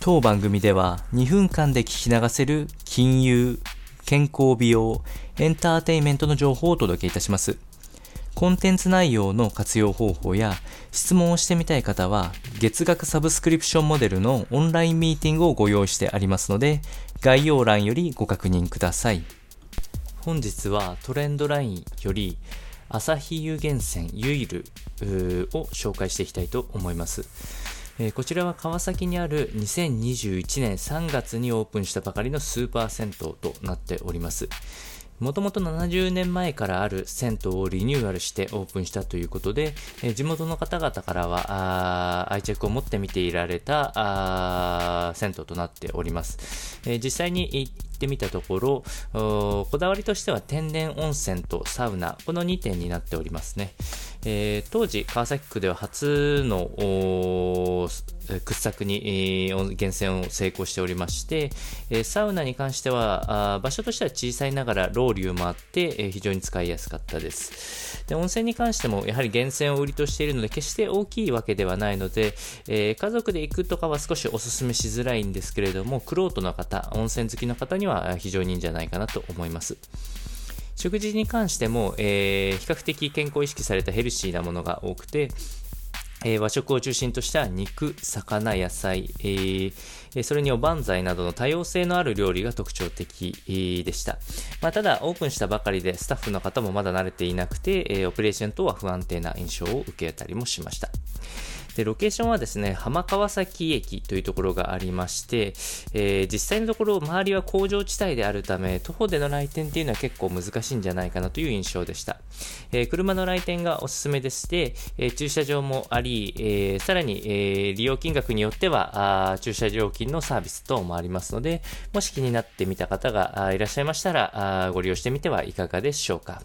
当番組では2分間で聞き流せる金融、健康美容、エンターテインメントの情報をお届けいたします。コンテンツ内容の活用方法や質問をしてみたい方は月額サブスクリプションモデルのオンラインミーティングをご用意してありますので概要欄よりご確認ください。本日はトレンドラインより朝日湯源泉ユイルを紹介していきたいと思います。えー、こちらは川崎にある2021年3月にオープンしたばかりのスーパー銭湯となっております。もともと70年前からある銭湯をリニューアルしてオープンしたということで、え地元の方々からは愛着を持って見ていられた銭湯となっております。え実際に行ってみたところ、こだわりとしては天然温泉とサウナ、この2点になっておりますね。えー、当時、川崎区では初の掘削に、えー、源泉を成功しておりまして、えー、サウナに関してはあ場所としては小さいながらロウリュもあって、えー、非常に使いやすかったですで温泉に関してもやはり源泉を売りとしているので決して大きいわけではないので、えー、家族で行くとかは少しお勧めしづらいんですけれども、クロートの方、温泉好きの方には非常にいいんじゃないかなと思います。食事に関しても、えー、比較的健康意識されたヘルシーなものが多くて、えー、和食を中心とした肉、魚、野菜、えー、それにおばんざいなどの多様性のある料理が特徴的でした。まあ、ただ、オープンしたばかりでスタッフの方もまだ慣れていなくて、えー、オペレーション等は不安定な印象を受けたりもしました。で、ロケーションはですね、浜川崎駅というところがありまして、えー、実際のところ周りは工場地帯であるため、徒歩での来店っていうのは結構難しいんじゃないかなという印象でした。えー、車の来店がおすすめでして、え、駐車場もあり、えさらに、え利用金額によってはあ駐車料金のサービス等もありますので、もし気になってみた方がいらっしゃいましたら、ご利用してみてはいかがでしょうか。